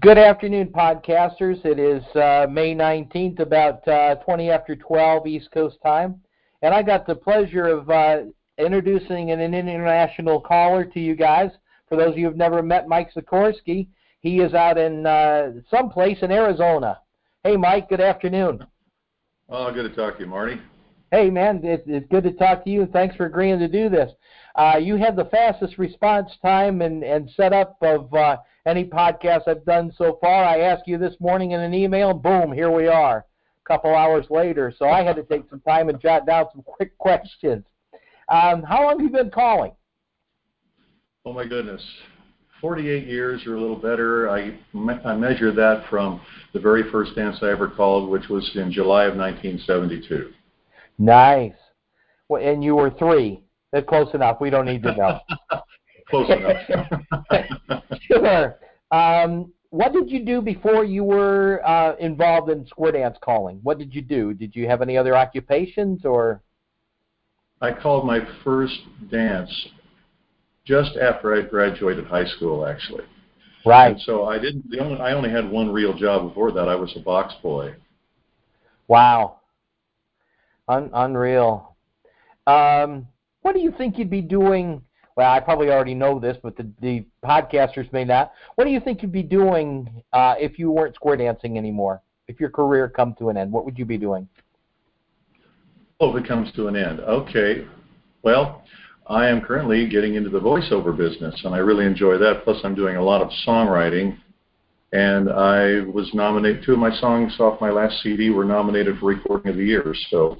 Good afternoon, podcasters. It is uh, May 19th, about uh, 20 after 12 East Coast time. And I got the pleasure of uh, introducing an international caller to you guys. For those of you who have never met Mike Sikorsky, he is out in uh, someplace in Arizona. Hey, Mike, good afternoon. Oh, good to talk to you, Marty. Hey, man, it, it's good to talk to you, and thanks for agreeing to do this. Uh, you had the fastest response time and, and setup of uh, any podcast I've done so far. I ask you this morning in an email, and boom, here we are, a couple hours later. So I had to take some time and jot down some quick questions. Um, how long have you been calling? Oh my goodness, 48 years or a little better. I, me- I measure that from the very first dance I ever called, which was in July of 1972. Nice. Well, and you were three. That's close enough. We don't need to know. Close enough. sure. Um, what did you do before you were uh, involved in square dance calling? What did you do? Did you have any other occupations or? I called my first dance just after I graduated high school, actually. Right. And so I didn't. The only I only had one real job before that. I was a box boy. Wow. Un- unreal. Um, what do you think you'd be doing? Well, I probably already know this, but the, the podcasters may not. What do you think you'd be doing uh, if you weren't square dancing anymore? If your career come to an end, what would you be doing? Oh, if it comes to an end. Okay. Well, I am currently getting into the voiceover business, and I really enjoy that. Plus, I'm doing a lot of songwriting, and I was nominated. Two of my songs off my last CD were nominated for Recording of the Year. So,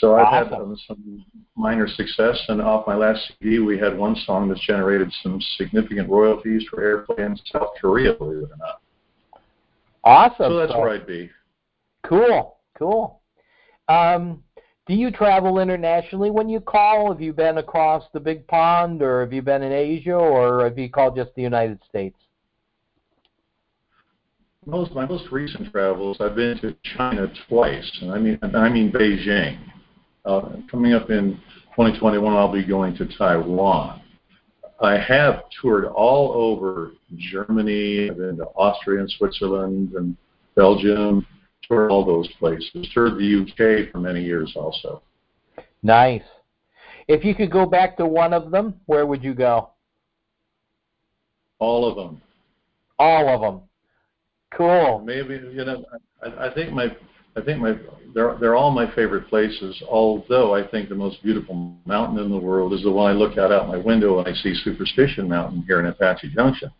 so I've Awesome. had um, some minor success, and off my last CD, we had one song that's generated some significant royalties for airplay in South Korea, believe it or not. Awesome. So that's where I'd be. Cool, cool. Um, do you travel internationally when you call? Have you been across the big pond, or have you been in Asia, or have you called just the United States? Most my most recent travels, I've been to China twice, and I mean and I mean Beijing. Uh, coming up in 2021, I'll be going to Taiwan. I have toured all over Germany. I've been to Austria and Switzerland and Belgium. Toured all those places. Toured the UK for many years also. Nice. If you could go back to one of them, where would you go? All of them. All of them. Cool. Maybe you know. I, I think my I think my they're they're all my favorite places. Although I think the most beautiful mountain in the world is the one I look out out my window and I see Superstition Mountain here in Apache Junction.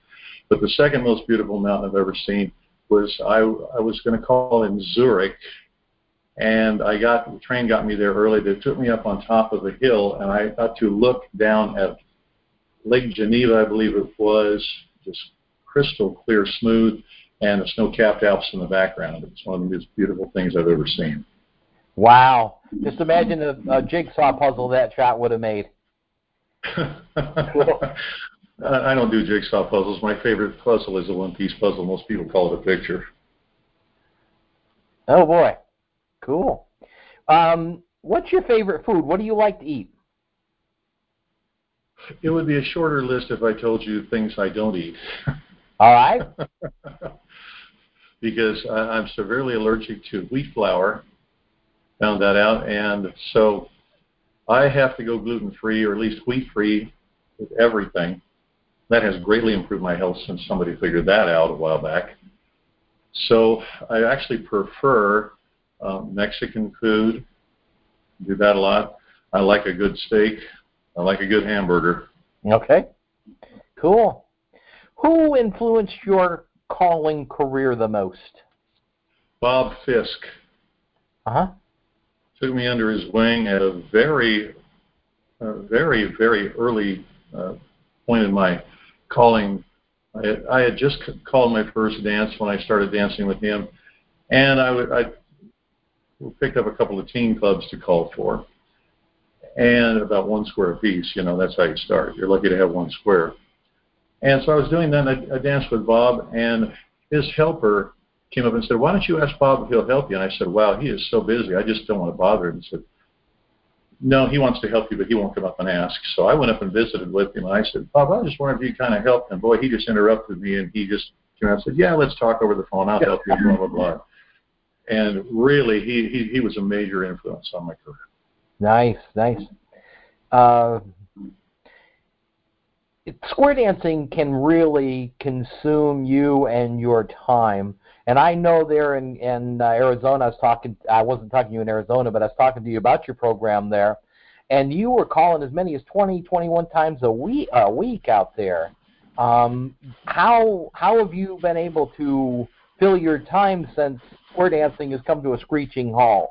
But the second most beautiful mountain I've ever seen was I I was going to call in Zurich, and I got the train got me there early. They took me up on top of a hill, and I got to look down at Lake Geneva, I believe it was, just crystal clear, smooth and the snow-capped Alps in the background. It's one of the most beautiful things I've ever seen. Wow. Just imagine a, a jigsaw puzzle that shot would have made. I I don't do jigsaw puzzles. My favorite puzzle is a one-piece puzzle. Most people call it a picture. Oh boy. Cool. Um, what's your favorite food? What do you like to eat? It would be a shorter list if I told you things I don't eat. All right. because I, I'm severely allergic to wheat flour. Found that out, and so I have to go gluten free or at least wheat free with everything. That has greatly improved my health since somebody figured that out a while back. So I actually prefer um, Mexican food. Do that a lot. I like a good steak. I like a good hamburger. Okay. Cool. Who influenced your calling career the most? Bob Fisk Uh huh. took me under his wing at a very, uh, very, very early uh, point in my calling. I had, I had just called my first dance when I started dancing with him, and I, would, I picked up a couple of teen clubs to call for, and about one square apiece. You know, that's how you start. You're lucky to have one square. And so I was doing I, I danced with Bob, and his helper came up and said, "Why don't you ask Bob if he'll help you?" And I said, "Wow, he is so busy. I just don't want to bother him." He said, "No, he wants to help you, but he won't come up and ask." So I went up and visited with him, and I said, "Bob, I just wondered if you kind of help." And boy, he just interrupted me, and he just came out and said, "Yeah, let's talk over the phone. I'll help you." Blah blah blah. And really, he he he was a major influence on my career. Nice, nice. Uh, square dancing can really consume you and your time. And I know there in, in uh, Arizona, I was talking, I wasn't talking to you in Arizona, but I was talking to you about your program there. And you were calling as many as 20, 21 times a week, a week out there. Um, how, how have you been able to fill your time since square dancing has come to a screeching halt?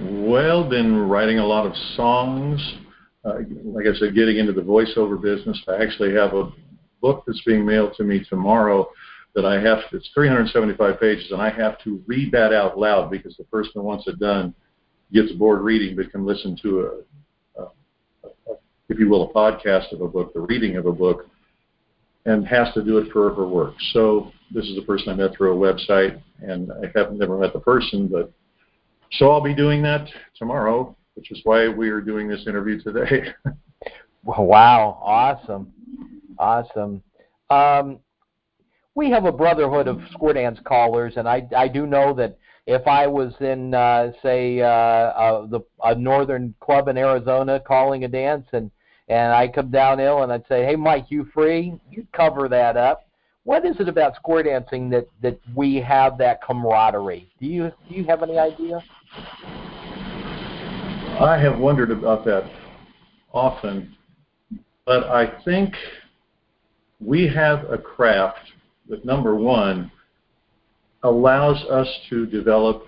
Well, been writing a lot of songs, uh, like I said, getting into the voiceover business. I actually have a book that's being mailed to me tomorrow that I have. It's 375 pages, and I have to read that out loud because the person who wants it done gets bored reading, but can listen to a, a, a, if you will, a podcast of a book, the reading of a book, and has to do it for her work. So this is the person I met through a website, and I have never met the person, but so I'll be doing that tomorrow which is why we are doing this interview today. wow, awesome, awesome. Um, we have a brotherhood of square dance callers, and I I do know that if I was in uh, say uh, uh, the a northern club in Arizona calling a dance, and and I come down ill and I'd say, hey Mike, you free? You'd cover that up. What is it about square dancing that that we have that camaraderie? Do you do you have any idea? I have wondered about that often, but I think we have a craft that, number one, allows us to develop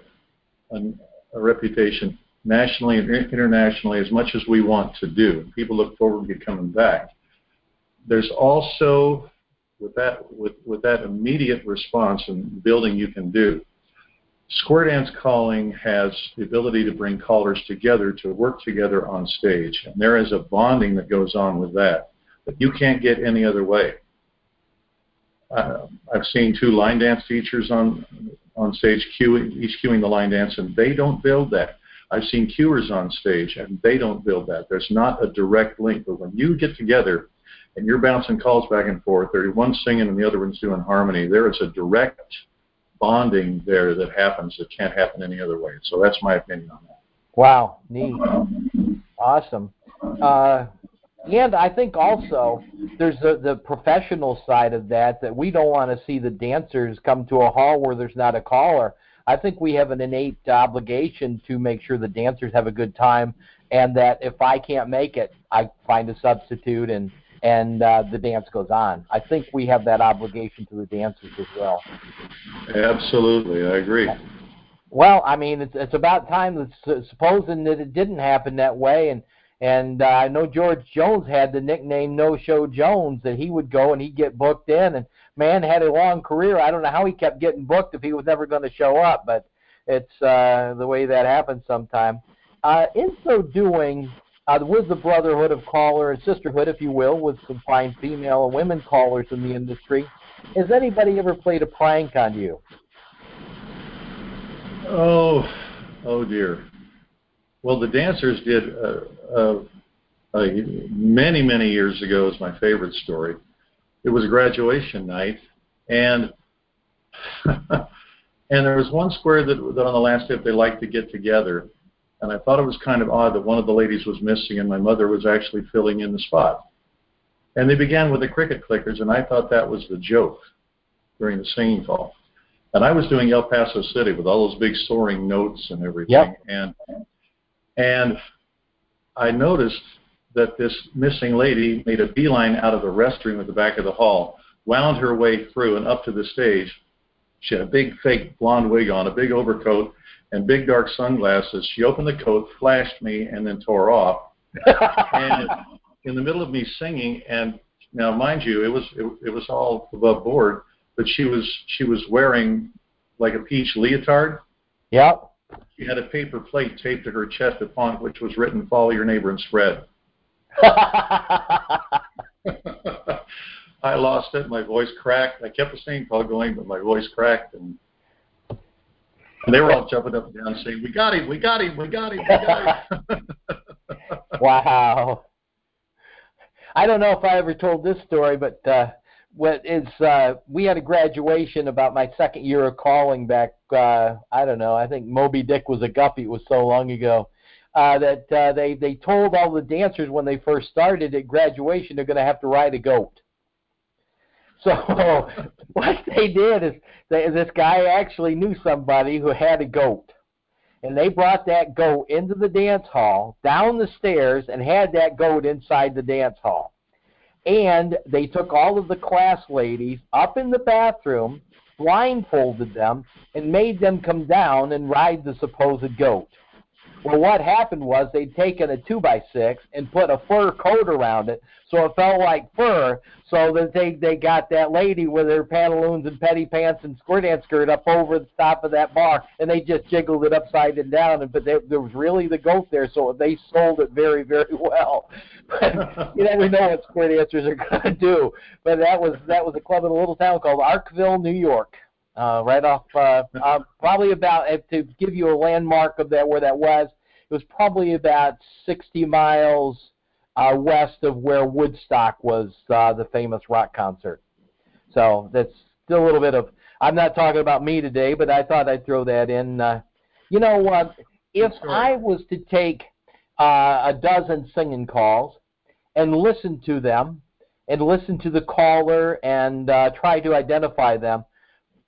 an, a reputation nationally and internationally as much as we want to do. People look forward to coming back. There's also with that with, with that immediate response and building you can do Square dance calling has the ability to bring callers together to work together on stage. And there is a bonding that goes on with that that you can't get any other way. Uh, I've seen two line dance teachers on on stage cueing, each cueing the line dance, and they don't build that. I've seen cuers on stage, and they don't build that. There's not a direct link. But when you get together and you're bouncing calls back and forth, or one's singing and the other one's doing harmony, there is a direct bonding there that happens that can't happen any other way. So that's my opinion on that. Wow, neat, awesome. Uh, and I think also there's the, the professional side of that that we don't want to see the dancers come to a hall where there's not a caller. I think we have an innate obligation to make sure the dancers have a good time, and that if I can't make it, I find a substitute and and uh, the dance goes on. I think we have that obligation to the dancers as well. Absolutely, I agree. Well, I mean, it's it's about time that supposing that it didn't happen that way, and and uh, I know George Jones had the nickname No Show Jones that he would go and he'd get booked in, and man had a long career. I don't know how he kept getting booked if he was never going to show up, but it's uh, the way that happens sometimes. Uh, in so doing, uh, with the brotherhood of caller and sisterhood, if you will, with some fine female and women callers in the industry. Has anybody ever played a prank on you? Oh, oh dear. Well, the dancers did uh, uh, uh, many, many years ago. Is my favorite story. It was graduation night, and and there was one square that, that on the last day they liked to get together, and I thought it was kind of odd that one of the ladies was missing and my mother was actually filling in the spot. And they began with the cricket clickers, and I thought that was the joke during the singing call. And I was doing El Paso City with all those big soaring notes and everything. Yep. And and I noticed that this missing lady made a beeline out of the restroom at the back of the hall, wound her way through and up to the stage. She had a big fake blonde wig on, a big overcoat, and big dark sunglasses. She opened the coat, flashed me, and then tore off. and in the middle of me singing, and now mind you, it was it, it was all above board, but she was she was wearing like a peach leotard. Yep. She had a paper plate taped to her chest upon which was written "Follow your neighbor and spread." I lost it. My voice cracked. I kept the same call going, but my voice cracked, and and they were all jumping up and down saying, "We got him! We got him! We got him! We got him!" wow. I don't know if I ever told this story, but uh, what is uh, we had a graduation about my second year of calling back. Uh, I don't know. I think Moby Dick was a guppy. It was so long ago. Uh, that uh, they they told all the dancers when they first started at graduation they're going to have to ride a goat. So what they did is they, this guy actually knew somebody who had a goat, and they brought that goat into the dance hall, down the stairs, and had that goat inside the dance hall. And they took all of the class ladies up in the bathroom, blindfolded them, and made them come down and ride the supposed goat. Well, what happened was they'd taken a two by six and put a fur coat around it, so it felt like fur. So that they they got that lady with her pantaloons and petty pants and squirt and skirt up over the top of that bar, and they just jiggled it upside and down. And but they, there was really the goat there, so they sold it very very well. But you never know what square dancers are going to do. But that was that was a club in a little town called Arkville, New York uh, right off uh, uh, probably about uh, to give you a landmark of that where that was. It was probably about 60 miles uh, west of where Woodstock was uh, the famous rock concert. So that's still a little bit of. I'm not talking about me today, but I thought I'd throw that in. Uh, you know, uh, if I was to take uh, a dozen singing calls and listen to them and listen to the caller and uh, try to identify them,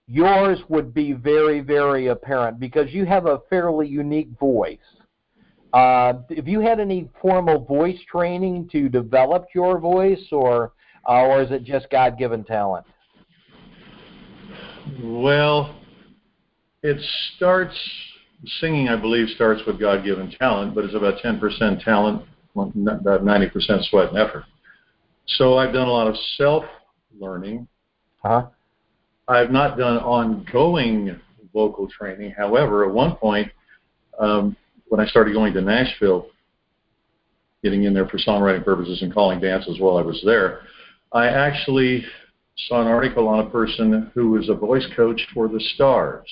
yours would be very, very apparent because you have a fairly unique voice. Uh, have you had any formal voice training to develop your voice, or uh, or is it just God-given talent? Well, it starts singing. I believe starts with God-given talent, but it's about 10% talent, about 90% sweat and effort. So I've done a lot of self-learning. Huh? I've not done ongoing vocal training. However, at one point, um, when I started going to Nashville, getting in there for songwriting purposes and calling dances while I was there, I actually saw an article on a person who was a voice coach for the Stars.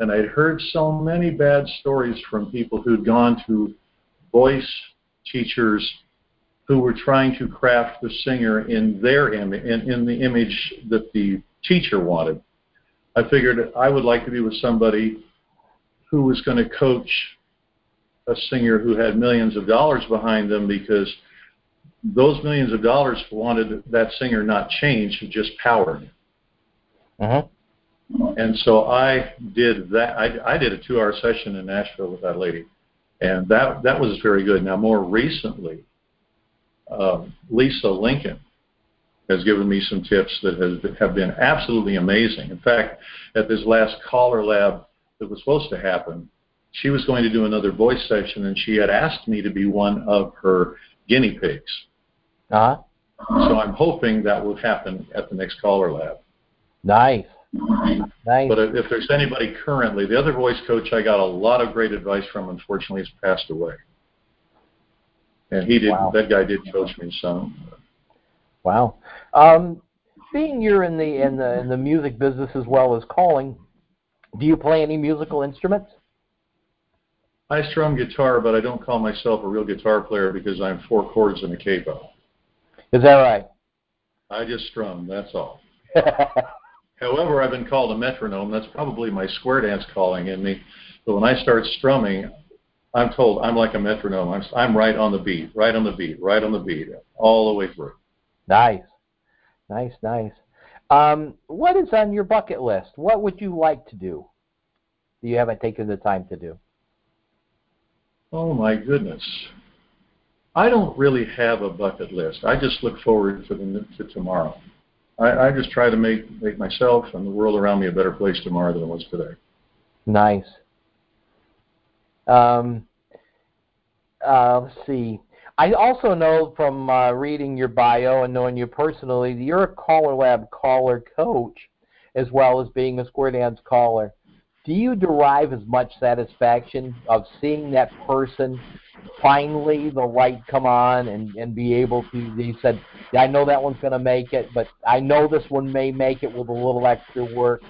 And I'd heard so many bad stories from people who'd gone to voice teachers who were trying to craft the singer in their image, in, in the image that the teacher wanted. I figured I would like to be with somebody who was going to coach a singer who had millions of dollars behind them because those millions of dollars wanted that singer not changed, just powered. Uh-huh. And so I did that. I, I did a two-hour session in Nashville with that lady, and that that was very good. Now, more recently, um, Lisa Lincoln has given me some tips that has have been absolutely amazing. In fact, at this last caller lab that was supposed to happen, she was going to do another voice session, and she had asked me to be one of her guinea pigs. Uh-huh. So I'm hoping that will happen at the next caller lab. Nice. Nice. But if there's anybody currently, the other voice coach I got a lot of great advice from, unfortunately, has passed away. And he did. Wow. That guy did coach me some. Wow. Um, being you're in the in the in the music business as well as calling, do you play any musical instruments? I strum guitar, but I don't call myself a real guitar player because I'm four chords and a capo. Is that right? I just strum. That's all. However, I've been called a metronome. That's probably my square dance calling in me. But when I start strumming, I'm told I'm like a metronome. I'm, I'm right on the beat, right on the beat, right on the beat, all the way through. Nice, nice, nice. Um, what is on your bucket list? What would you like to do that you haven't taken the time to do? Oh my goodness. I don't really have a bucket list. I just look forward to the to tomorrow. I, I just try to make make myself and the world around me a better place tomorrow than it was today. Nice. Um, uh, let's see. I also know from uh, reading your bio and knowing you personally that you're a caller lab caller coach as well as being a square dance caller. Do you derive as much satisfaction of seeing that person finally the light come on and, and be able to they said, I know that one's gonna make it, but I know this one may make it with a little extra work.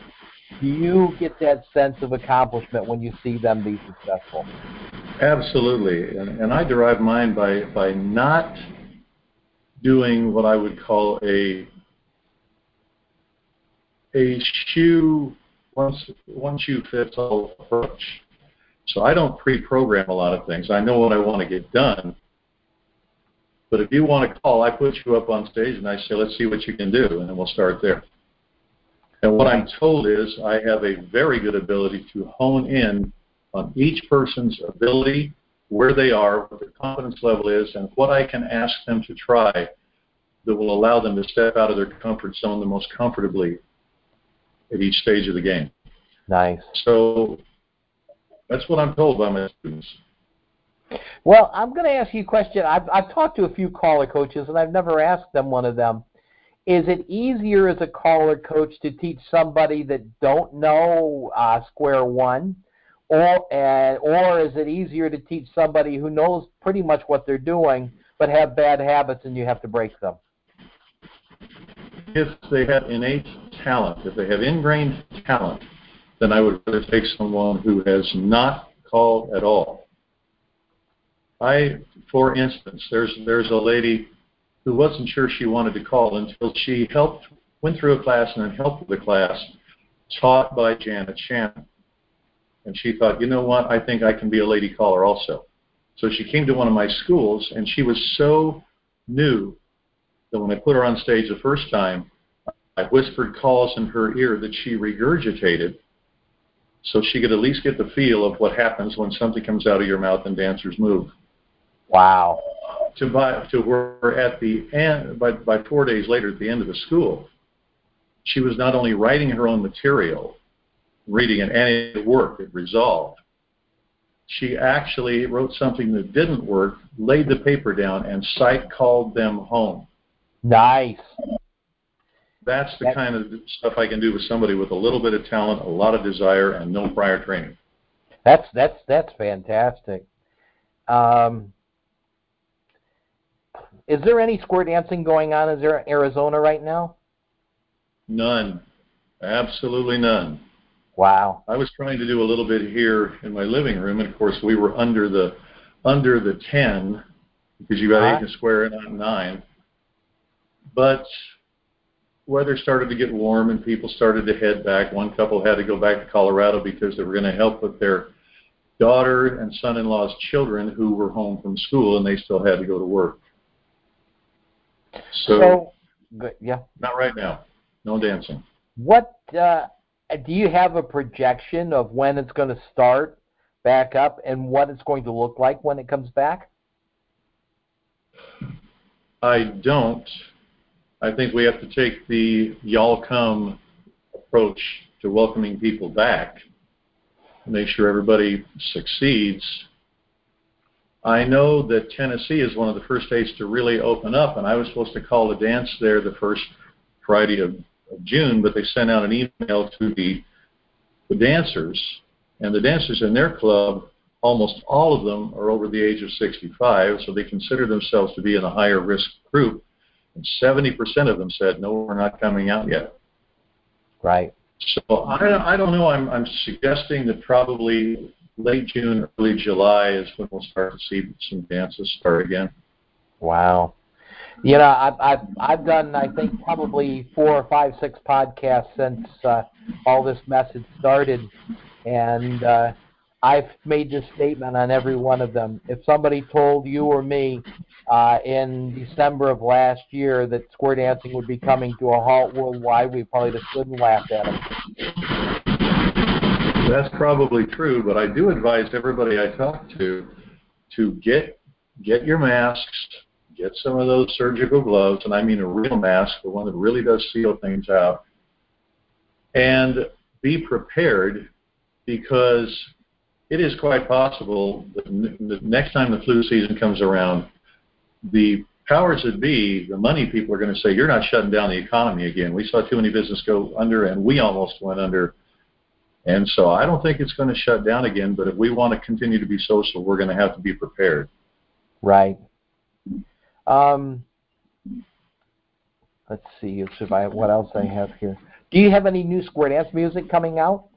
Do you get that sense of accomplishment when you see them be successful? Absolutely, and, and I derive mine by by not doing what I would call a a shoe once one shoe fits all approach. So I don't pre-program a lot of things. I know what I want to get done. But if you want to call, I put you up on stage and I say, let's see what you can do, and then we'll start there. And what I'm told is I have a very good ability to hone in on each person's ability, where they are, what their confidence level is, and what I can ask them to try that will allow them to step out of their comfort zone the most comfortably at each stage of the game. Nice. So that's what I'm told by my students. Well, I'm going to ask you a question. I've, I've talked to a few caller coaches, and I've never asked them one of them. Is it easier as a caller coach to teach somebody that don't know uh, square one, or uh, or is it easier to teach somebody who knows pretty much what they're doing but have bad habits and you have to break them? If they have innate talent, if they have ingrained talent, then I would rather take someone who has not called at all. I, for instance, there's there's a lady who wasn't sure she wanted to call until she helped went through a class and then helped with the class taught by Janet Shannon. And she thought, you know what, I think I can be a lady caller also. So she came to one of my schools and she was so new that when I put her on stage the first time, I whispered calls in her ear that she regurgitated so she could at least get the feel of what happens when something comes out of your mouth and dancers move. Wow. To by to where at the end by by four days later at the end of the school, she was not only writing her own material, reading it, and it worked, it resolved. She actually wrote something that didn't work, laid the paper down, and sight called them home. Nice. That's the kind of stuff I can do with somebody with a little bit of talent, a lot of desire, and no prior training. That's that's that's fantastic. Um, is there any square dancing going on? Is there in Arizona right now? None. Absolutely none. Wow. I was trying to do a little bit here in my living room, and of course we were under the under the ten because you got eight and a square and not nine. But weather started to get warm and people started to head back. One couple had to go back to Colorado because they were going to help with their daughter and son-in-law's children who were home from school and they still had to go to work. So, so yeah. Not right now. No dancing. What uh, do you have a projection of when it's going to start back up and what it's going to look like when it comes back? I don't. I think we have to take the y'all come approach to welcoming people back, make sure everybody succeeds I know that Tennessee is one of the first states to really open up, and I was supposed to call the dance there the first Friday of, of June, but they sent out an email to the the dancers, and the dancers in their club, almost all of them are over the age of 65, so they consider themselves to be in a higher risk group. And 70% of them said, "No, we're not coming out yet." Right. So I, I don't know. I'm, I'm suggesting that probably late June, early July is when we'll start to see some dances start again. Wow. You know, I've I've I've done I think probably four or five, six podcasts since uh, all this message started, and uh, I've made this statement on every one of them. If somebody told you or me uh, in December of last year that square dancing would be coming to a halt worldwide, we probably just stood and laughed at them. That's probably true, but I do advise everybody I talk to to get get your masks, get some of those surgical gloves, and I mean a real mask, the one that really does seal things out, and be prepared because it is quite possible that the next time the flu season comes around, the powers that be, the money people are going to say, you're not shutting down the economy again. We saw too many businesses go under, and we almost went under and so I don't think it's going to shut down again, but if we want to continue to be social, we're going to have to be prepared. Right. Um, let's see if I, what else I have here. Do you have any new square dance music coming out?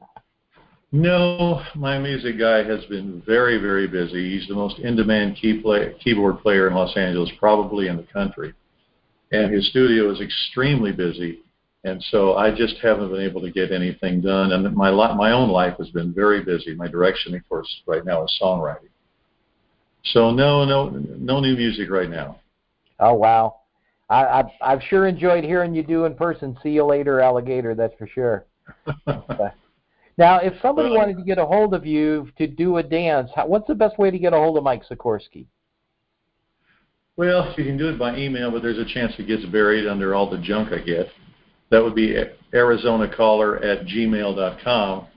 No, my music guy has been very, very busy. He's the most in-demand key play, keyboard player in Los Angeles, probably in the country. And his studio is extremely busy. and so I just haven't been able to get anything done. And my my own life has been very busy. My direction, of course, right now is songwriting. So no, no, no new music right now. Oh wow, I, I've I've sure enjoyed hearing you do in person. See you later, alligator. That's for sure. now, if somebody well, wanted to get a hold of you to do a dance, how, what's the best way to get a hold of Mike Sikorsky? Well, you can do it by email, but there's a chance it gets buried under all the junk I get. That would be arizonacaller at gmail.com.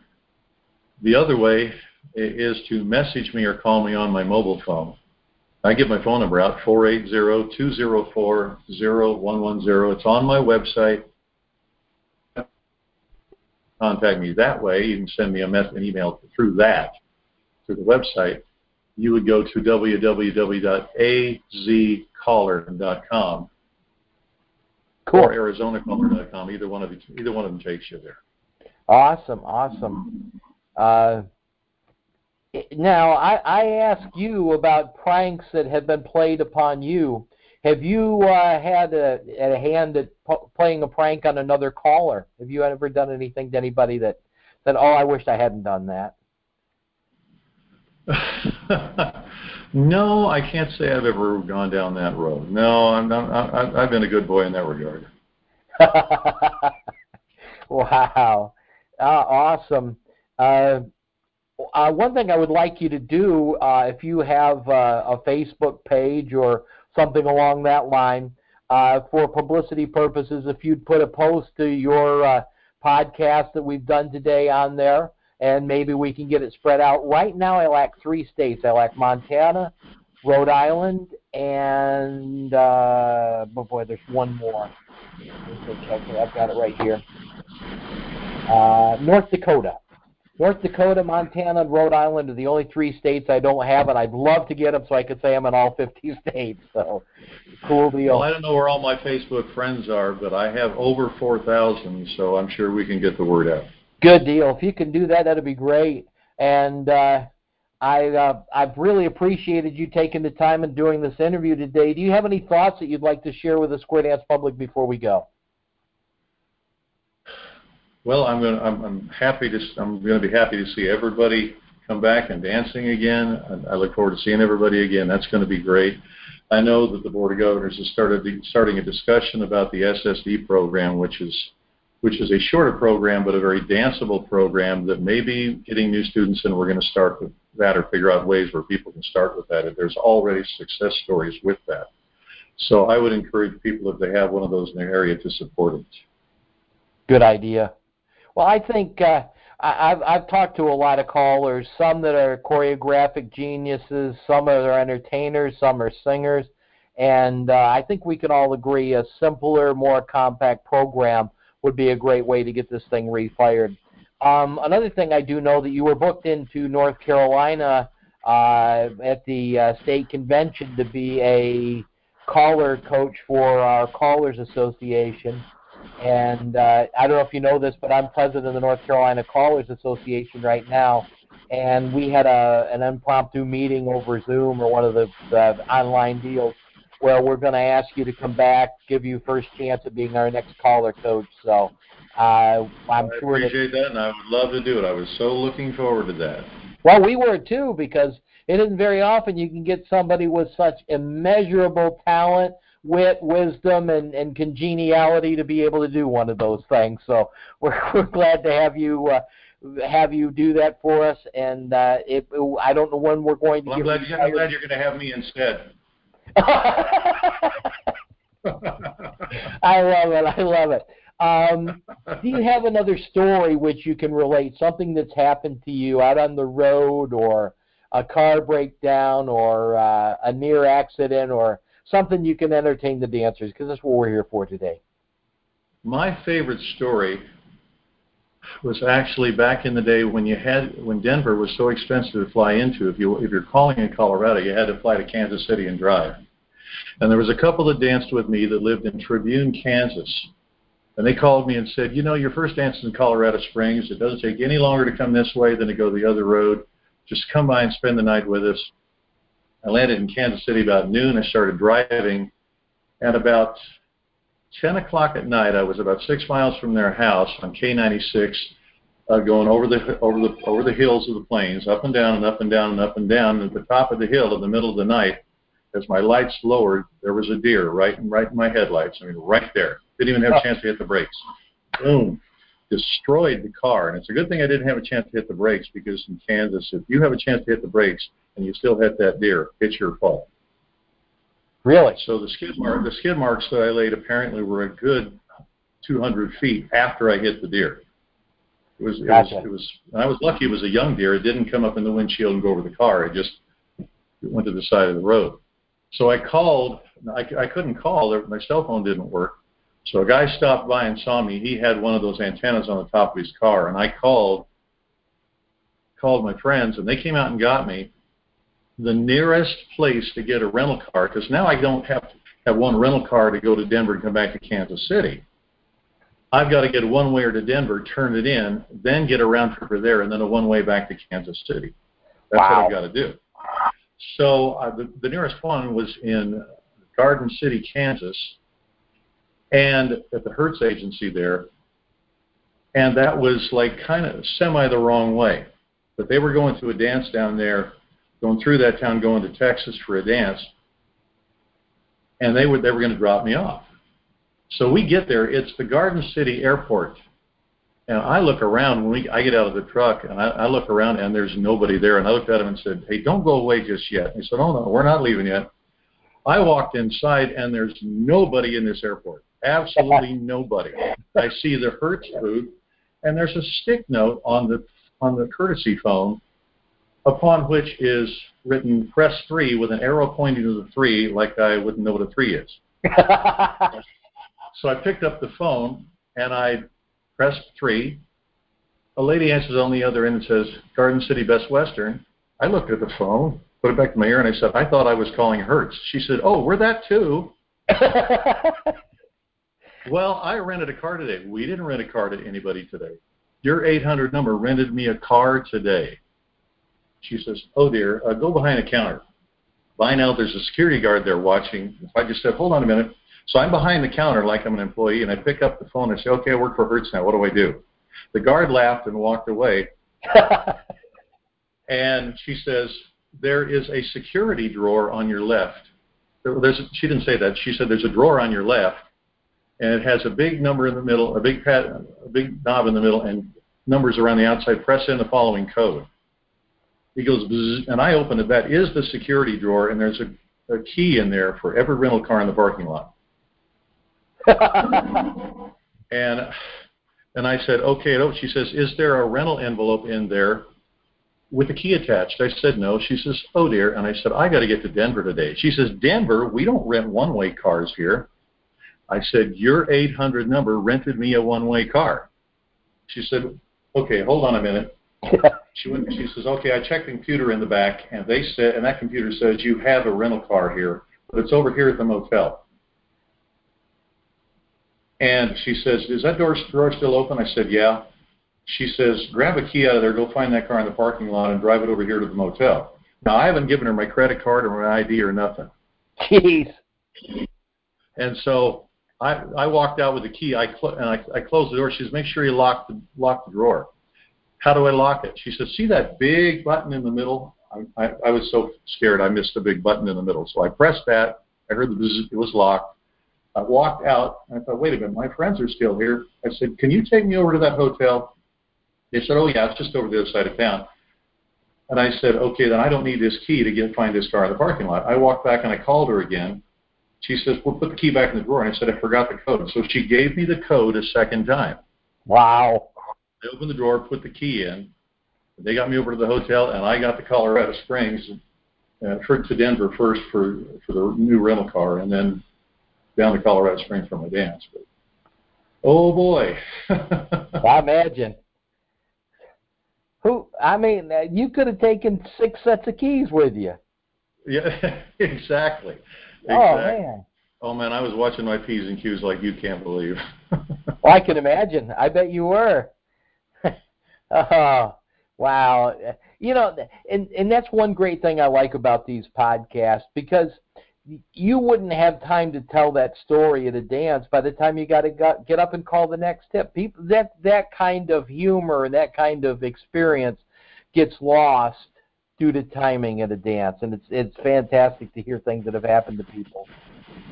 The other way is to message me or call me on my mobile phone. I give my phone number out, 480-204-0110. It's on my website. Contact me that way. You can send me a message, an email through that, through the website. You would go to www.azcaller.com cool. or arizonacaller.com. Either one of the, either one of them takes you there. Awesome, awesome. Uh, now, I, I ask you about pranks that have been played upon you. Have you uh, had a, a hand at p- playing a prank on another caller? Have you ever done anything to anybody that that oh, I wished I hadn't done that? no, I can't say I've ever gone down that road. No, I'm not. I, I've been a good boy in that regard. wow, uh, awesome. Uh, uh, one thing I would like you to do, uh, if you have uh, a Facebook page or something along that line, uh, for publicity purposes, if you'd put a post to your uh, podcast that we've done today on there, and maybe we can get it spread out. Right now, I lack three states. I lack Montana, Rhode Island, and uh, oh boy, there's one more. Okay, I've got it right here. Uh, North Dakota. North Dakota, Montana, and Rhode Island are the only three states I don't have, and I'd love to get them so I could say I'm in all 50 states. So, cool deal. Well, I don't know where all my Facebook friends are, but I have over 4,000, so I'm sure we can get the word out. Good deal. If you can do that, that'd be great. And uh, I, uh, I've really appreciated you taking the time and doing this interview today. Do you have any thoughts that you'd like to share with the Square Dance public before we go? Well, I'm. To, I'm, I'm happy to. I'm going to be happy to see everybody come back and dancing again. I, I look forward to seeing everybody again. That's going to be great. I know that the Board of Governors has started starting a discussion about the SSD program, which is which is a shorter program but a very danceable program that may be getting new students, and we're going to start with that or figure out ways where people can start with that. If there's already success stories with that, so I would encourage people if they have one of those in their area to support it. Good idea. Well, I think uh, I, I've I've talked to a lot of callers. Some that are choreographic geniuses, some are entertainers, some are singers, and uh, I think we can all agree a simpler, more compact program would be a great way to get this thing refired. Um, another thing I do know that you were booked into North Carolina uh, at the uh, state convention to be a caller coach for our Callers Association. And uh, I don't know if you know this, but I'm president of the North Carolina Callers Association right now. And we had a an impromptu meeting over Zoom or one of the, the online deals where we're going to ask you to come back, give you first chance at being our next caller coach. So uh, I'm I sure appreciate that, that, and I would love to do it. I was so looking forward to that. Well, we were too because it isn't very often you can get somebody with such immeasurable talent wit, wisdom, and, and congeniality to be able to do one of those things. So we're, we're glad to have you uh, have you do that for us. And uh, it, I don't know when we're going to. Well, I'm glad, you, I'm glad you're going to have me instead. I love it. I love it. Um, do you have another story which you can relate? Something that's happened to you out on the road, or a car breakdown, or uh, a near accident, or something you can entertain the dancers because that's what we're here for today. My favorite story was actually back in the day when you had when Denver was so expensive to fly into. If you if you're calling in Colorado, you had to fly to Kansas City and drive. And there was a couple that danced with me that lived in Tribune, Kansas. And they called me and said, you know, your first dance is in Colorado Springs. It doesn't take any longer to come this way than to go the other road. Just come by and spend the night with us. I landed in Kansas City about noon. I started driving. At about 10 o'clock at night. I was about six miles from their house on K96, uh, going over the over the over the hills of the plains, up and down and up and down and up and down. And at the top of the hill, in the middle of the night, as my lights lowered, there was a deer right in right in my headlights. I mean, right there. Didn't even have a chance to hit the brakes. Boom destroyed the car. And it's a good thing I didn't have a chance to hit the brakes because in Kansas, if you have a chance to hit the brakes and you still hit that deer, it's your fault. Really? So the skid mark, the skid marks that I laid apparently were a good 200 feet after I hit the deer. It was, it gotcha. was, it was, and I was lucky it was a young deer. It didn't come up in the windshield and go over the car. It just went to the side of the road. So I called. I, I couldn't call. My cell phone didn't work. So a guy stopped by and saw me. He had one of those antennas on the top of his car, and I called called my friends, and they came out and got me. The nearest place to get a rental car, because now I don't have to have one rental car to go to Denver and come back to Kansas City. I've got to get a one-way to Denver, turn it in, then get a round trip there, and then a one-way back to Kansas City. That's wow. what I've got to do. So uh, the, the nearest one was in Garden City, Kansas, and at the Hertz agency there. And that was like kind of semi the wrong way. But they were going to a dance down there, going through that town, going to Texas for a dance. And they were they were going to drop me off. So we get there. It's the Garden City Airport. And I look around when we I get out of the truck and I, I look around and there's nobody there. And I looked at him and said, "Hey, don't go away just yet." He said, "Oh no, we're not leaving yet." I walked inside and there's nobody in this airport. Absolutely nobody. I see the Hertz booth, and there's a stick note on the on the courtesy phone, upon which is written "press three" with an arrow pointing to the three, like I wouldn't know what a three is. so I picked up the phone and I pressed three. A lady answers on the other end and says, "Garden City Best Western." I looked at the phone, put it back to my ear, and I said, "I thought I was calling Hertz." She said, "Oh, we're that too." Well, I rented a car today. We didn't rent a car to anybody today. Your 800 number rented me a car today. She says, Oh dear, uh, go behind the counter. By now, there's a security guard there watching. I just said, Hold on a minute. So I'm behind the counter like I'm an employee, and I pick up the phone and say, Okay, I work for Hertz now. What do I do? The guard laughed and walked away. and she says, There is a security drawer on your left. There's, she didn't say that. She said, There's a drawer on your left and it has a big number in the middle, a big pad, a big knob in the middle, and numbers around the outside. Press in the following code. He goes, and I open it. That is the security drawer, and there's a, a key in there for every rental car in the parking lot. and and I said, okay. She says, is there a rental envelope in there with a key attached? I said, no. She says, oh dear. And I said, I got to get to Denver today. She says, Denver? We don't rent one-way cars here. I said, Your 800 number rented me a one way car. She said, Okay, hold on a minute. she went, she says, Okay, I checked the computer in the back, and they said, and that computer says you have a rental car here, but it's over here at the motel. And she says, Is that door, drawer still open? I said, Yeah. She says, Grab a key out of there, go find that car in the parking lot, and drive it over here to the motel. Now, I haven't given her my credit card or my ID or nothing. Jeez. And so I, I walked out with the key. I cl- and I, I closed the door. She says, "Make sure you lock the lock the drawer." How do I lock it? She says, "See that big button in the middle?" I, I, I was so scared I missed the big button in the middle. So I pressed that. I heard the buzz, it was locked. I walked out and I thought, "Wait a minute, my friends are still here." I said, "Can you take me over to that hotel?" They said, "Oh yeah, it's just over the other side of town." And I said, "Okay, then I don't need this key to get find this car in the parking lot." I walked back and I called her again she says, well, put the key back in the drawer. And I said, I forgot the code. So she gave me the code a second time. Wow. I opened the drawer, put the key in. They got me over to the hotel, and I got to Colorado Springs, uh, to Denver first for for the new rental car, and then down to Colorado Springs for my dance. But oh boy, I imagine. Who? I mean, uh, you could have taken six sets of keys with you. Yeah, exactly. Oh man. Oh man, I was watching my p's and q's like you can't believe. well, oh, I can imagine. I bet you were. oh, wow. You know, and and that's one great thing I like about these podcasts because you wouldn't have time to tell that story at a dance by the time you got to get up and call the next tip. People that that kind of humor and that kind of experience gets lost due to timing at a dance, and it's it's fantastic to hear things that have happened to people.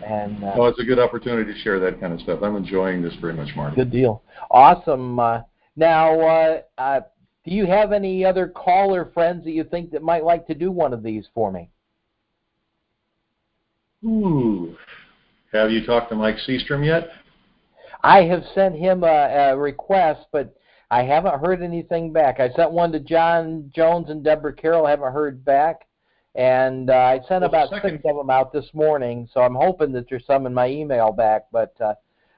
And uh, well, it's a good opportunity to share that kind of stuff. I'm enjoying this very much, Mark. Good deal. Awesome. Uh, now, uh, uh, do you have any other caller friends that you think that might like to do one of these for me? Ooh. Have you talked to Mike Seastrom yet? I have sent him a, a request, but I haven't heard anything back. I sent one to John Jones and Deborah Carroll. Haven't heard back. And uh, I sent well, about second... six of them out this morning, so I'm hoping that there's some in my email back. But uh,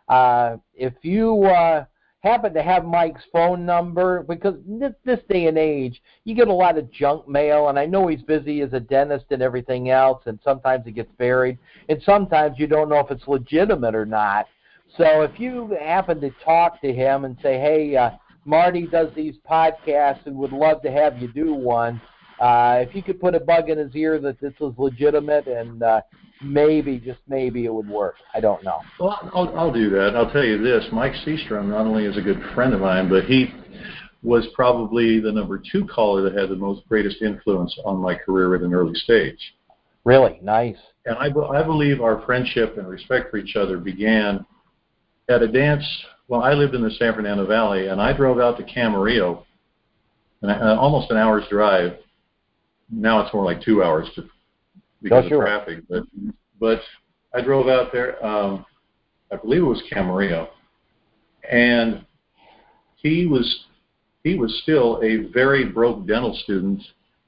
uh, if you uh, happen to have Mike's phone number, because this, this day and age, you get a lot of junk mail, and I know he's busy as a dentist and everything else, and sometimes it gets buried, and sometimes you don't know if it's legitimate or not. So if you happen to talk to him and say, hey, uh, Marty does these podcasts and would love to have you do one, uh, if you could put a bug in his ear that this was legitimate and uh, maybe, just maybe, it would work. I don't know. Well, I'll, I'll do that. I'll tell you this: Mike Seastrom not only is a good friend of mine, but he was probably the number two caller that had the most greatest influence on my career at an early stage. Really nice. And I, I believe our friendship and respect for each other began at a dance. Well, I lived in the San Fernando Valley, and I drove out to Camarillo, and almost an hour's drive now it's more like two hours to, because oh, sure. of traffic. But but I drove out there. Um, I believe it was Camarillo, and he was he was still a very broke dental student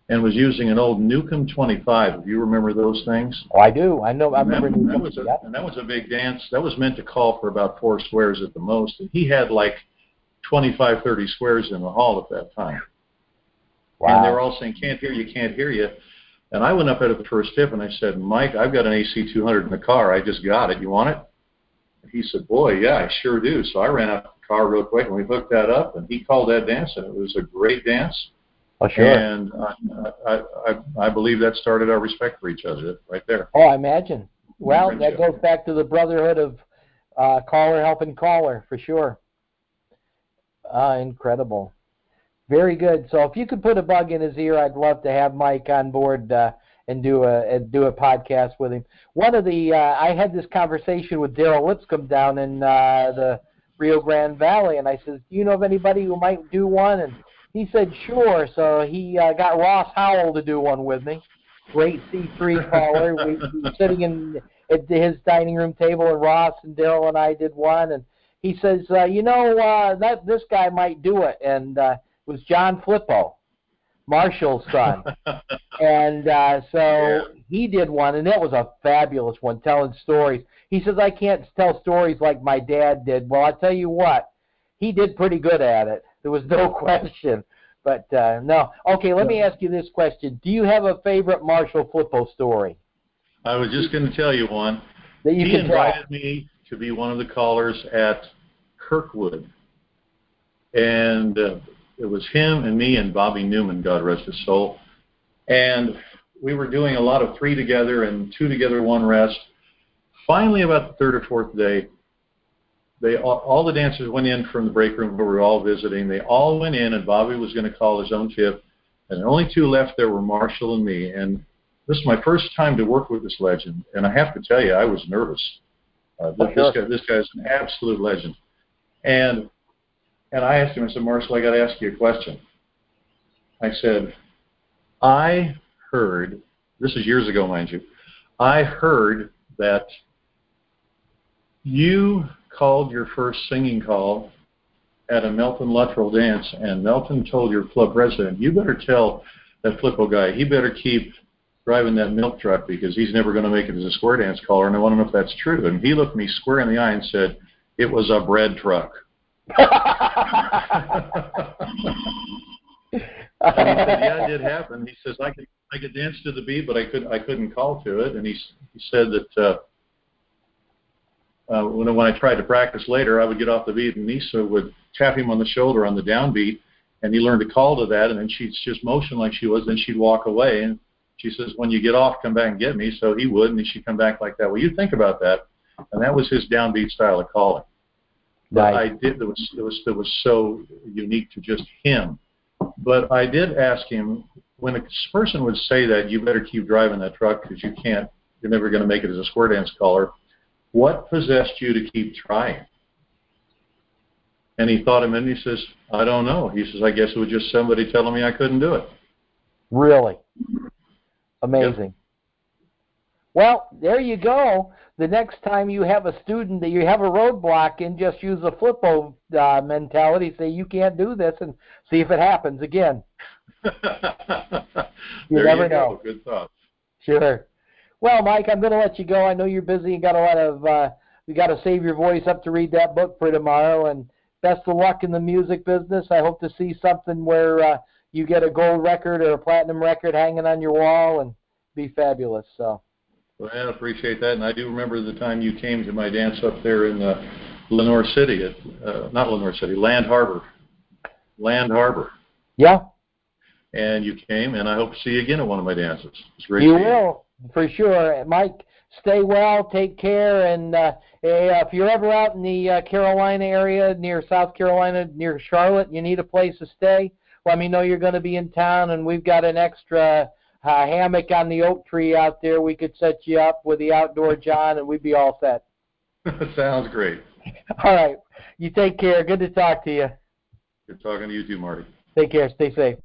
and was using an old Newcomb 25. Do you remember those things? Oh, I do. I know. I and remember. That, that was a, and that was a big dance. That was meant to call for about four squares at the most, and he had like 25, 30 squares in the hall at that time. Wow. And they were all saying, can't hear you, can't hear you. And I went up at the first tip and I said, Mike, I've got an AC 200 in the car. I just got it. You want it? And he said, boy, yeah, I sure do. So I ran to the car real quick and we hooked that up and he called that dance and it was a great dance. Oh, sure. And I, I, I, I believe that started our respect for each other right there. Oh, I imagine. Well, that goes back to the brotherhood of uh, caller helping caller for sure. Uh, incredible. Very good. So if you could put a bug in his ear, I'd love to have Mike on board uh, and do a and do a podcast with him. One of the uh, I had this conversation with Daryl Lipscomb down in uh, the Rio Grande Valley, and I said, "Do you know of anybody who might do one?" And he said, "Sure." So he uh, got Ross Howell to do one with me. Great C3 caller. we, we were sitting in at his dining room table, and Ross and Daryl and I did one, and he says, uh, "You know, uh, that this guy might do it," and uh, it was John Flippo, Marshall's son. and uh, so yeah. he did one, and it was a fabulous one, telling stories. He says, I can't tell stories like my dad did. Well, I tell you what, he did pretty good at it. There was no question. But uh, no. Okay, let me ask you this question. Do you have a favorite Marshall Flippo story? I was just going to tell you one. That you he can invited tell. me to be one of the callers at Kirkwood. And uh, it was him and me and Bobby Newman, God rest his soul. And we were doing a lot of three together and two together, one rest. Finally, about the third or fourth day, they all, all the dancers went in from the break room where we were all visiting. They all went in, and Bobby was going to call his own tip. And the only two left there were Marshall and me. And this is my first time to work with this legend, and I have to tell you, I was nervous. Uh, this, this guy, this guy's an absolute legend. And and I asked him, I said, Marshall, I got to ask you a question. I said, I heard, this is years ago, mind you, I heard that you called your first singing call at a Melton Luttrell dance, and Melton told your club president, you better tell that Flippo guy, he better keep driving that milk truck because he's never going to make it as a square dance caller, and I want to know if that's true. And he looked me square in the eye and said, it was a bread truck and he said, "Yeah, it did happen." He says, "I could I could dance to the beat, but I could I couldn't call to it." And he he said that uh, uh, when when I tried to practice later, I would get off the beat, and Neeca would tap him on the shoulder on the downbeat, and he learned to call to that, and then she'd just motion like she was, then she'd walk away, and She says, when you get off, come back and get me. So he would, and she'd come back like that. Well, you think about that, and that was his downbeat style of calling. But I did. It was it was it was so unique to just him. But I did ask him when a person would say that, you better keep driving that truck because you can't. You're never going to make it as a square dance caller. What possessed you to keep trying? And he thought a minute. He says, I don't know. He says, I guess it was just somebody telling me I couldn't do it. Really? Amazing. Yep. Well, there you go. The next time you have a student that you have a roadblock and just use a flippo uh, mentality, say you can't do this, and see if it happens again. you never you know. Good thought. Sure. Well, Mike, I'm going to let you go. I know you're busy and got a lot of. Uh, you got to save your voice up to read that book for tomorrow, and best of luck in the music business. I hope to see something where uh, you get a gold record or a platinum record hanging on your wall and be fabulous. So. Well, I appreciate that, and I do remember the time you came to my dance up there in uh, Lenoir City, at, uh, not Lenoir City, Land Harbor, Land Harbor. Yeah. And you came, and I hope to see you again at one of my dances. It's great. You will, for sure, Mike. Stay well, take care, and uh, if you're ever out in the uh, Carolina area, near South Carolina, near Charlotte, you need a place to stay let me know you're going to be in town, and we've got an extra uh, hammock on the oak tree out there. We could set you up with the outdoor John, and we'd be all set. Sounds great. All right. You take care. Good to talk to you. Good talking to you too, Marty. Take care. Stay safe.